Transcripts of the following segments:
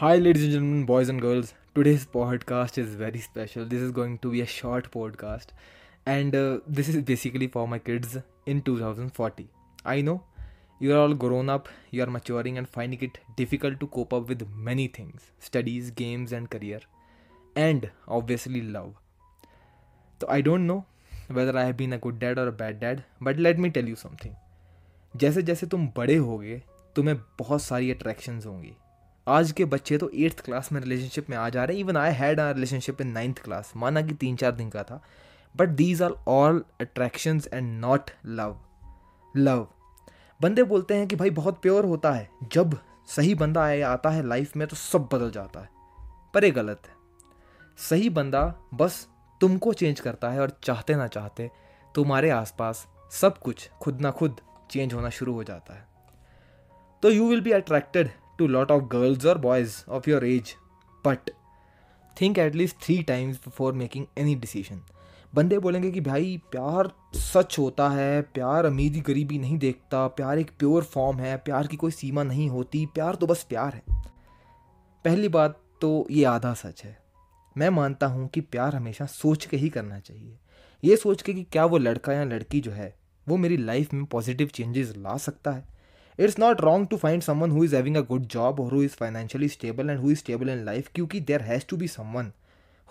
Hi, ladies and gentlemen, boys and girls. Today's podcast is very special. This is going to be a short podcast, and uh, this is basically for my kids in 2040. I know you are all grown up, you are maturing, and finding it difficult to cope up with many things studies, games, and career, and obviously love. So, I don't know whether I have been a good dad or a bad dad, but let me tell you something. जैसे जैसे तुम बड़े होगे तुम्हें बहुत सारी attractions होंगी आज के बच्चे तो एट्थ क्लास में रिलेशनशिप में आ जा रहे हैं। Even I had a relationship in ninth class माना कि तीन चार दिन का था। But these are all attractions and not love love बंदे बोलते हैं कि भाई बहुत प्योर होता है। जब सही बंदा आए आता है लाइफ में तो सब बदल जाता है। पर ये गलत है। सही बंदा बस तुमको चेंज करता है और चाहते ना चाहते, तुम्हारे आसपास सब कुछ खुद ना खुद चेंज होना शुरू हो जाता है। तो you will be attracted to lot of girls or boys of your age. But think at least three times before making any decision. बंदे बोलेंगे कि भाई, प्यार सच होता है, प्यार अमीरी गरीबी नहीं देखता, प्यार एक प्योर फॉर्म है, प्यार की कोई सीमा नहीं होती, प्यार तो बस प्यार है। पहली बात तो ये आधा सच है। मैं मानता हूँ कि प्यार हमेशा सोच के ही करना चाहिए। ये सोच के कि क्या वो लड़का या लड़की जो है, वो मेरी लाइफ में पॉजिटिव चेंजेस ला सकता है। It's not wrong to find someone who is having a good job और who is financially stable and who is stable in life क्योंकि there has to be someone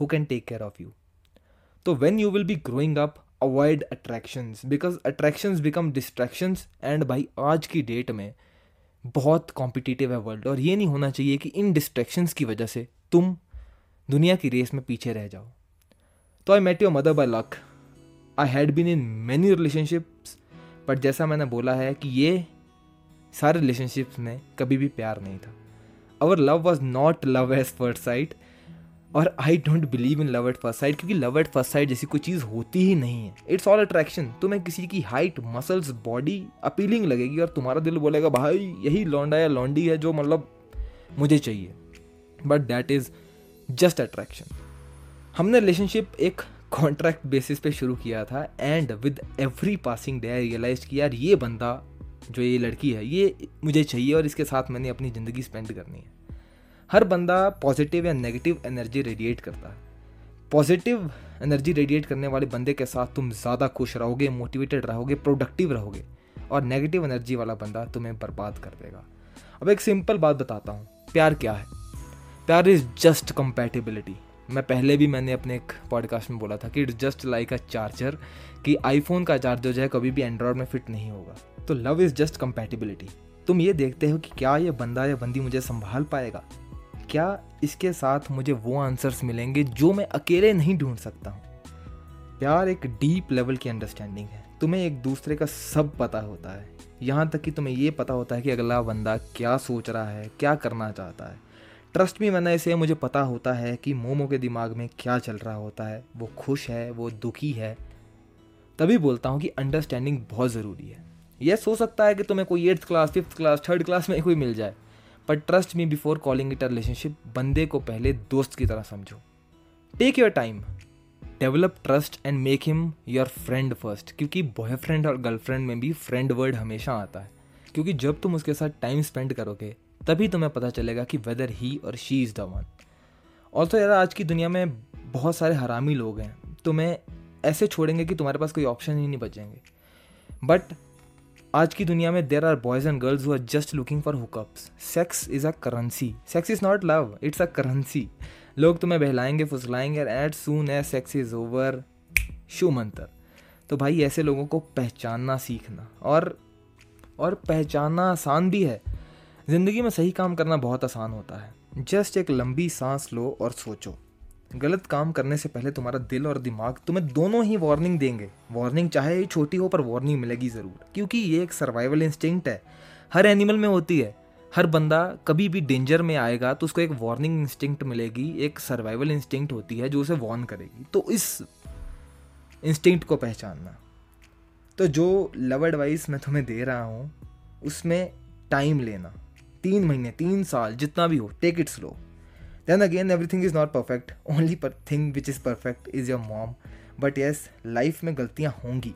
who can take care of you तो when you will be growing up avoid attraction because attraction become distractions and by आज की date में बहुत competitive है world और ये नहीं होना चाहिए कि इन डिस्ट्रैक्शंस की वजह से तुम दुनिया की रेस में पीछे रह जाओ। तो I met your mother by luck I had been in many relationships but जैसा मैंने बोला है कि ये सारे रिलेशनशिप्स में कभी भी प्यार नहीं था। Our love was not love as first sight और I don't believe in love at first sight क्योंकि लव एट फ़र्स्ट साइड जैसी कोई चीज़ होती ही नहीं है। इट्स ऑल अट्रैक्शन तुम्हें किसी की हाइट मसल्स बॉडी अपीलिंग लगेगी और तुम्हारा दिल बोलेगा, भाई, यही लौंडा या लौंडी है जो मतलब मुझे चाहिए। But that is just attraction हमने रिलेशनशिप एक कॉन्ट्रैक्ट बेसिस पे शुरू किया था and with every passing day I realize कि यार ये बंदा जो ये लड़की है, ये मुझे चाहिए और इसके साथ मैंने अपनी ज़िंदगी स्पेंड करनी है। हर बंदा पॉजिटिव या नेगेटिव एनर्जी रेडिएट करता है। पॉजिटिव एनर्जी रेडिएट करने वाले बंदे के साथ तुम ज़्यादा खुश रहोगे मोटिवेटेड रहोगे प्रोडक्टिव रहोगे और नेगेटिव एनर्जी वाला बंदा तुम्हें बर्बाद कर देगा। अब एक सिंपल बात बताता हूँ, प्यार क्या है? प्यार इज़ जस्ट कंपेटिबिलिटी मैं पहले भी मैंने अपने एक पॉडकास्ट में बोला था कि it's just like a charger कि आईफोन का चार्जर जो है कभी भी एंड्रॉयड में फिट नहीं होगा। तो लव इज़ जस्ट कंपेटिबिलिटी तुम ये देखते हो कि क्या ये बंदा या बंदी मुझे संभाल पाएगा? क्या इसके साथ मुझे वो आंसर्स मिलेंगे जो मैं अकेले नहीं ढूंढ सकता हूँ? प्यार एक डीप लेवल की अंडरस्टैंडिंग है। तुम्हें एक दूसरे का सब पता होता है। यहाँ तक कि तुम्हें ये पता होता है कि अगला बंदा क्या सोच रहा है, क्या करना चाहता है। ट्रस्ट भी मैंने इसे, मुझे पता होता है कि मोमो के दिमाग में क्या चल रहा होता है। वो खुश है, वो दुखी है। तभी बोलता हूँ कि अंडरस्टैंडिंग बहुत ज़रूरी है। यह हो सकता है कि तुम्हें कोई eighth class fifth class third class में कोई मिल जाए। पर trust me before calling it a relationship बंदे को पहले दोस्त की तरह समझो। Take your time develop trust and make him your friend first क्योंकि बॉयफ्रेंड और गर्लफ्रेंड में भी फ्रेंड वर्ड हमेशा आता है। क्योंकि जब तुम उसके साथ टाइम स्पेंड करोगे तभी तुम्हें पता चलेगा कि वेदर ही और she is the one also यार, आज की दुनिया में बहुत सारे हरामी लोग हैं। तुम्हें ऐसे छोड़ेंगे कि तुम्हारे पास कोई ऑप्शन ही नहीं बचेंगे। बट आज की दुनिया में there are boys and girls who are just looking for hookups sex is a currency sex is not love it's a currency लोग तुम्हें बहलाएँगे, फुसलाएँगे as soon as sex is over show मंतर तो भाई, ऐसे लोगों को पहचानना सीखना। और और पहचानना आसान भी है। ज़िंदगी में सही काम करना बहुत आसान होता है। जस्ट एक लंबी सांस लो और सोचो। गलत काम करने से पहले तुम्हारा दिल और दिमाग तुम्हें दोनों ही वार्निंग देंगे। वार्निंग चाहे ही छोटी हो, पर वार्निंग मिलेगी ज़रूर। क्योंकि ये एक सर्वाइवल इंस्टिंक्ट है। हर एनिमल में होती है। हर बंदा कभी भी डेंजर में आएगा तो उसको एक वार्निंग इंस्टिंक्ट मिलेगी। एक सर्वाइवल इंस्टिंक्ट होती है जो उसे वार्न करेगी। तो इस इंस्टिंक्ट को पहचानना। तो जो लव एडवाइस मैं तुम्हें दे रहा हूँ, उसमें टाइम लेना। तीन महीने, तीन साल, जितना भी हो take it slow then again everything is not perfect only पर thing which is perfect is your mom but yes life में गलतियाँ होंगी।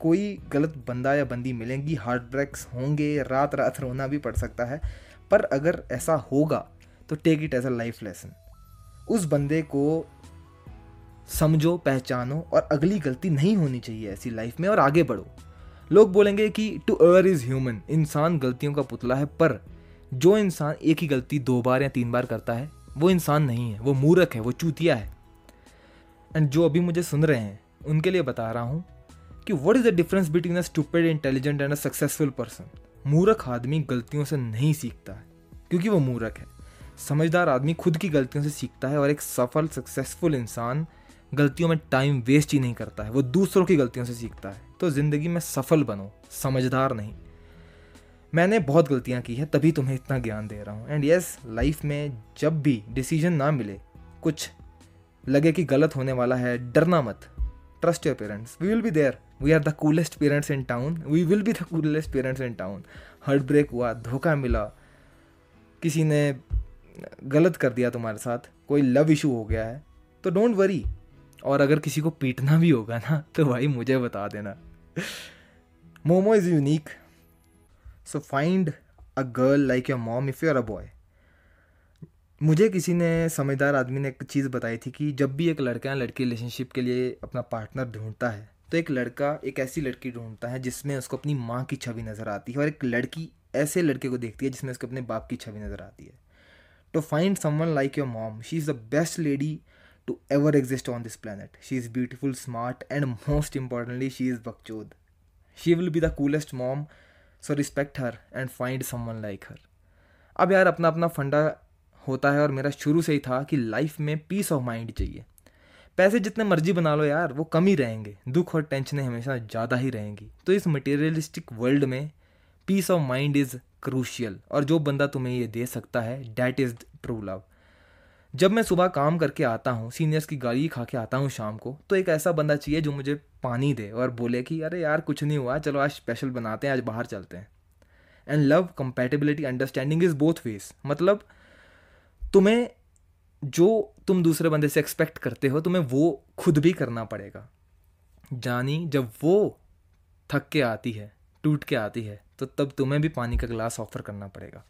कोई गलत बंदा या बंदी मिलेंगी हार्ट ब्रेक्स होंगे, रात रात रोना भी पड़ सकता है। पर अगर ऐसा होगा तो take it as a life lesson उस बंदे को समझो, पहचानो और अगली गलती नहीं होनी चाहिए ऐसी लाइफ में और आगे बढ़ो। लोग बोलेंगे कि टू अर इज़ ह्यूमन इंसान गलतियों का पुतला है, पर जो इंसान एक ही गलती दो बार या तीन बार करता है, वो इंसान नहीं है, वो मूर्ख है, वो चूतिया है। एंड जो अभी मुझे सुन रहे हैं, उनके लिए बता रहा हूँ कि what is the difference between a stupid intelligent and a successful person मूर्ख आदमी गलतियों से नहीं सीखता है, क्योंकि वो मूर्ख है। समझदार आदमी खुद की गलतियों से सीखता है और एक सफल सक्सेसफुल इंसान गलतियों में टाइम वेस्ट ही नहीं करता है, वो दूसरों की गलतियों से सीखता है। तो ज़िंदगी में सफल बनो, समझदार नहीं। मैंने बहुत गलतियाँ की हैं, तभी तुम्हें इतना ज्ञान दे रहा हूँ। एंड यस लाइफ में जब भी डिसीज़न ना मिले, कुछ लगे कि गलत होने वाला है, डरना मत। Trust your parents we will be there we are the coolest parents in town we will be the coolest parents in town heartbreak हुआ, धोखा मिला, किसी ने गलत कर दिया तुम्हारे साथ, कोई लव इशू हो गया है तो डोंट वरी और अगर किसी को पीटना भी होगा ना तो भाई मुझे बता देना। Momo is unique so find a girl like your mom if you are a boy मुझे किसी ने समझदार आदमी ने एक चीज़ बताई थी कि जब भी एक लड़का या लड़की रिलेशनशिप के लिए अपना पार्टनर ढूंढता है तो एक लड़का एक ऐसी लड़की ढूंढता है जिसमें उसको अपनी माँ की छवि नज़र आती है और एक लड़की ऐसे लड़के को देखती है जिसमें उसको अपने बाप की छवि नज़र आती है to find someone like your mom. She's the best lady to ever exist on this planet. She is beautiful, smart, and most importantly, she is Bakchod. She will be the coolest mom, so, respect her and find someone like her अब यार अपना अपना फंडा होता है और मेरा शुरू से ही था कि लाइफ में पीस ऑफ़ माइंड चाहिए। पैसे जितने मर्ज़ी बना लो यार, वो कम ही रहेंगे। दुख और टेंशनें हमेशा ज़्यादा ही रहेंगी। तो इस मटेरियलिस्टिक वर्ल्ड में peace of mind is crucial और जो बंदा तुम्हें ये दे सकता है डैट इज़ ट्रू लव जब मैं सुबह काम करके आता हूँ, सीनियर्स की गाड़ी खा के आता हूँ शाम को तो एक ऐसा बंदा चाहिए जो मुझे पानी दे और बोले कि, अरे यार, कुछ नहीं हुआ, चलो आज स्पेशल बनाते हैं, आज बाहर चलते हैं. And love compatibility understanding is both ways मतलब तुम्हें जो तुम दूसरे बंदे से एक्सपेक्ट करते हो, तुम्हें वो खुद भी करना पड़ेगा। जानी, जब वो थक के आती है, टूट के आती है तो तब तुम्हें भी पानी का गिलास ऑफ़र करना पड़ेगा।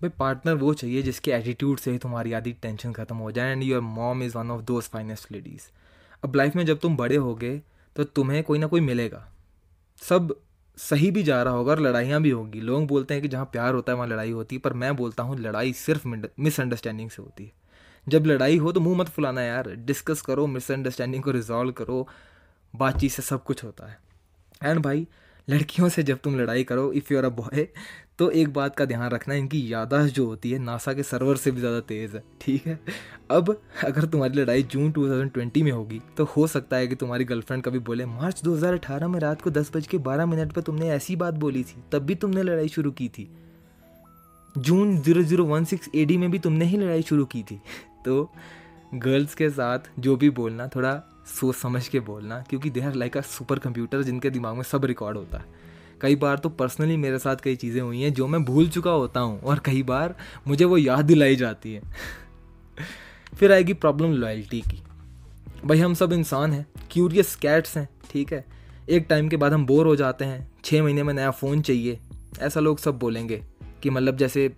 भाई पार्टनर वो चाहिए जिसके एटीट्यूड से ही तुम्हारी आधी टेंशन खत्म हो जाए and your mom is one of those finest ladies अब लाइफ में जब तुम बड़े होगे तो तुम्हें कोई ना कोई मिलेगा। सब सही भी जा रहा होगा और लड़ाइयाँ भी होगी। लोग बोलते हैं कि जहाँ प्यार होता है, वहाँ लड़ाई होती है, पर मैं बोलता हूँ, लड़ाई सिर्फ़ मिसअंडरस्टैंडिंग से होती है। जब लड़ाई हो तो मुँह मत फुलाना यार। डिस्कस करो मिसअंडरस्टैंडिंग को रिजॉल्व करो। बातचीत से सब कुछ होता है। एंड भाई, लड़कियों से जब तुम लड़ाई करो इफ़ यूर अ बॉय तो एक बात का ध्यान रखना है इनकी यादाश्त जो होती है, नासा के सर्वर से भी ज़्यादा तेज़ है, ठीक है? अब अगर तुम्हारी लड़ाई जून 2020 में होगी तो हो सकता है कि तुम्हारी गर्लफ्रेंड कभी बोले, मार्च 2018 में रात को दस बज के बारह मिनट पर तुमने ऐसी बात बोली थी, तब भी तुमने लड़ाई शुरू की थी। June zero zero one six A D में भी तुमने ही लड़ाई शुरू की थी। तो गर्ल्स के साथ जो भी बोलना, थोड़ा सोच समझ के बोलना, क्योंकि they are like a super computer जिनके दिमाग में सब रिकॉर्ड होता है। कई बार तो पर्सनली मेरे साथ कई चीज़ें हुई हैं जो मैं भूल चुका होता हूँ, और कई बार मुझे वो याद दिलाई जाती है। फिर आएगी प्रॉब्लम लॉयल्टी की। भाई, हम सब इंसान हैं क्यूरियस कैट्स हैं, ठीक है? एक टाइम के बाद हम बोर हो जाते हैं छः महीने में नया फ़ोन चाहिए। ऐसा लोग सब बोलेंगे कि मतलब जैसे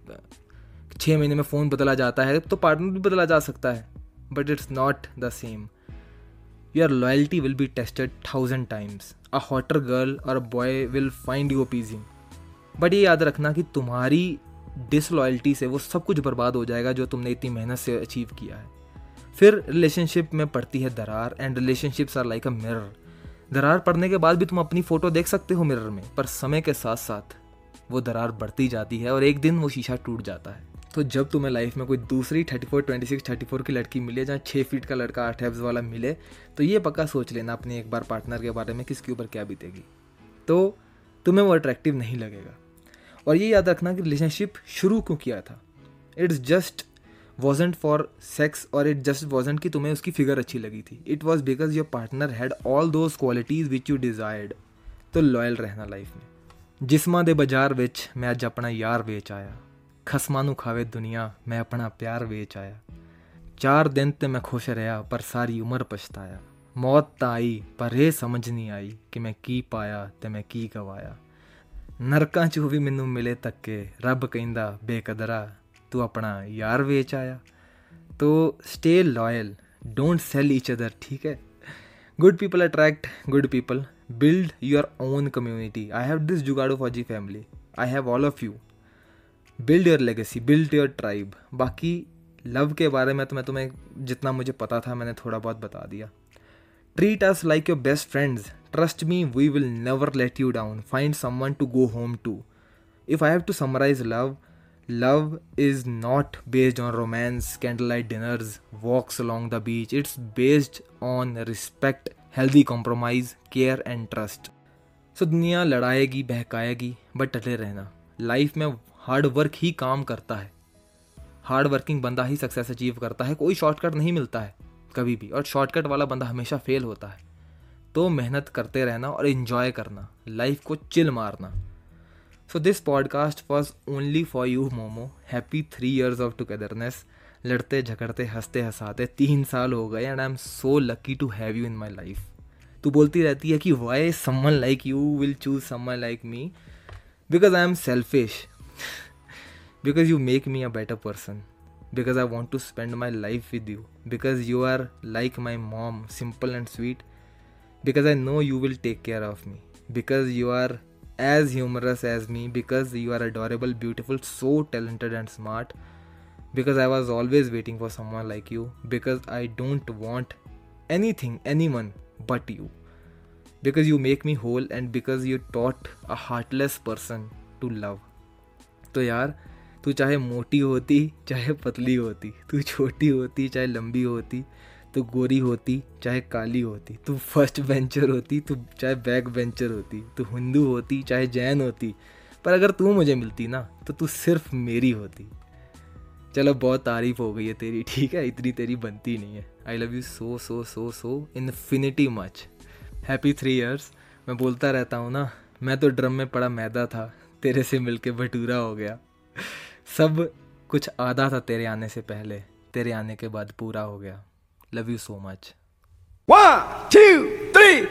छः महीने में फ़ोन बदला जाता है तो पार्टनर भी बदला जा सकता है। But it's not the same your loyalty will be tested thousand times a hotter girl और a boy will find you appeasing but ये याद रखना कि तुम्हारी डिसलॉयल्टी से वो सब कुछ बर्बाद हो जाएगा जो तुमने इतनी मेहनत से अचीव किया है। फिर रिलेशनशिप में पड़ती है दरार and relationships are like a mirror दरार पड़ने के बाद भी तुम अपनी फ़ोटो देख सकते हो मिरर में, पर समय के साथ साथ वो दरार बढ़ती जाती है और एक दिन वो शीशा टूट जाता है। तो जब तुम्हें लाइफ में कोई दूसरी thirty four twenty six thirty four की लड़की मिले जहाँ छः फीट का लड़का आठ एब्स वाला मिले तो ये पक्का सोच लेना अपने एक बार पार्टनर के बारे में किसके ऊपर क्या बीतेगी। तो तुम्हें वो अट्रैक्टिव नहीं लगेगा। और ये याद रखना कि रिलेशनशिप शुरू क्यों किया था। It's just wasn't for sex और इट जस्ट वॉजेंट कि तुम्हें उसकी फिगर अच्छी लगी थी। It was because your partner had all those qualities which you desired तो लॉयल रहना लाइफ में। जिसमां दे बाज़ार विच मैं अज अपना यार वेच आया। ਖਸਮਾਂ ਨੂੰ ਖਾਵੇ ਦੁਨੀਆ, ਮੈਂ ਆਪਣਾ ਪਿਆਰ ਵੇਚ ਆਇਆ। ਚਾਰ ਦਿਨ ਤੇ ਮੈਂ ਖੁਸ਼ ਰਿਹਾ, ਪਰ ਸਾਰੀ ਉਮਰ ਪਛਤਾਇਆ। ਮੌਤ ਤਾਂ ਆਈ, ਪਰ ਇਹ ਸਮਝ ਨਹੀਂ ਆਈ ਕਿ ਮੈਂ ਕੀ ਪਾਇਆ ਤੇ ਮੈਂ ਕੀ ਗਵਾਇਆ। ਨਰਕਾਂ 'ਚ ਵੀ ਮੈਨੂੰ ਮਿਲੇ ਤੱਕੇ ਰੱਬ ਕਹਿੰਦਾ, ਬੇਕਦਰਾ, ਤੂੰ ਆਪਣਾ ਯਾਰ ਵੇਚ ਆਇਆ। ਤੋ stay loyal don't sell each other ਠੀਕ ਹੈ? Good people attract good people. Build your own community. I have this jugado faji family. I have all of you. Build your legacy build your tribe बाकी love के बारे में तो मैं तुम्हें जितना मुझे पता था मैंने थोड़ा बहुत बता दिया। Treat us like your best friends trust me we will never let you down find someone to go home to if I have to summarize love love is not based on romance, candlelight dinners, walks along the beach. It's based on respect, healthy compromise, care and trust. So so, दुनिया लड़ाएगी बहकाएगी but डटे रहना। Life में hard work ही काम करता है। Hard working बंदा ही success achieve करता है, कोई शॉर्टकट नहीं मिलता है कभी भी, और शॉर्टकट वाला बंदा हमेशा फेल होता है। तो मेहनत करते रहना और इन्जॉय करना लाइफ को चिल मारना। So this podcast was only for you Momo happy three years of togetherness लड़ते, झगड़ते, हँसते, हंसाते तीन साल हो गए and I am so lucky to have you in my life तू बोलती रहती है कि why someone like you will choose someone like me because I am selfish because you make me a better person. Because I want to spend my life with you, because you are like my mom, simple and sweet, because I know you will take care of me, because you are as humorous as me, because you are adorable, beautiful, so talented and smart, because I was always waiting for someone like you, because I don't want anything, anyone but you, because you make me whole, and because you taught a heartless person to love. So, yeah. तू चाहे मोटी होती, चाहे पतली होती, तू छोटी होती, चाहे लंबी होती तो गोरी होती, चाहे काली होती, तू फ़र्स्ट बेंचर होती, तू चाहे बैक बेंचर होती, तू हिंदू होती, चाहे जैन होती, पर अगर तू मुझे मिलती ना तो तू सिर्फ़ मेरी होती। चलो बहुत तारीफ़ हो गई है तेरी, ठीक है? इतनी तेरी बनती नहीं है। I love you so so so so infinity much happy three years मैं बोलता रहता हूँ ना, मैं तो ड्रम में पड़ा मैदा था, तेरे से मिलके भटूरा हो गया। सब कुछ आधा था तेरे आने से पहले तेरे आने के बाद पूरा हो गया love you so much one two three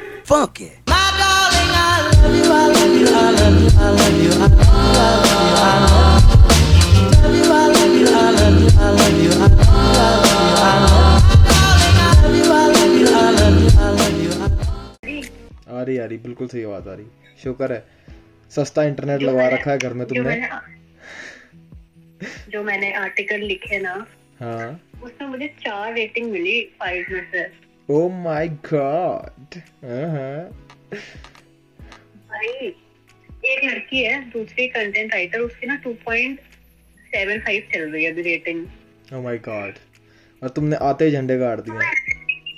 आ रही आ रही बिल्कुल सही आवाज़ आ रही शुक्र है सस्ता इंटरनेट लगा रखा है घर में तुमने जो मैंने आर्टिकल लिखे ना हाँ। उसमें मुझे चार रेटिंग मिली फाइव में से। ओ माय गॉड भाई एक लड़की है दूसरी कंटेंट राइटर उसकी ना टू पॉइंट सेवन फाइव चल रही है अभी रेटिंग ओ माय गॉड और तुमने आते ही झंडे गाड़ दिए।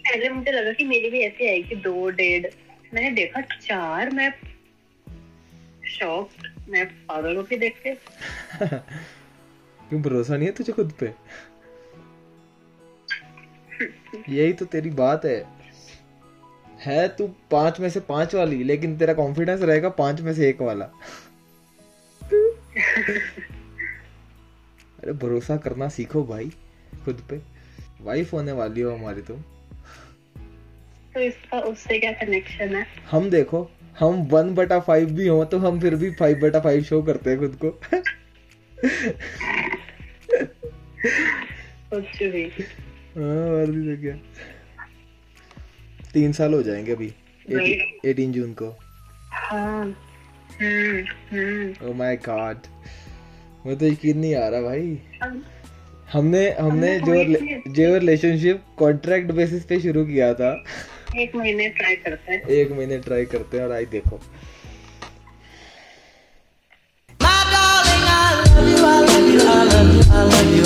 पहले मुझे लगा कि मेरी भी ऐसी आएगी दो डेढ़। मैंने देखा चार मैं शॉक मैं पागल होके देख के। क्यों भरोसा नहीं है तुझे खुद पे? यही तो तेरी बात है। है तू पाँच में से पाँच वाली लेकिन तेरा कॉन्फिडेंस रहेगा पाँच में से एक वाला। अरे भरोसा करना सीखो भाई खुद पे। वाइफ होने वाली हो हमारी तुम। तो इसका उससे क्या कनेक्शन है? हम देखो हम वन बटा फाइव भी हो तो हम फिर भी फाइव बटा फाइव शो करते हैं खुद को। कुछ भी हाँ तो क्या तीन साल हो जाएँगे अभी एटीन जून को। ओ माय गॉड मुझे तो यकीन नहीं आ रहा भाई। हमने हमने जो जो रिलेशनशिप कॉन्ट्रैक्ट बेसिस पे शुरू किया था। एक महीने ट्राई करते हैं। एक महीने ट्राई करते हैं और आई देखो। Love you, I love you, I love you, I love you.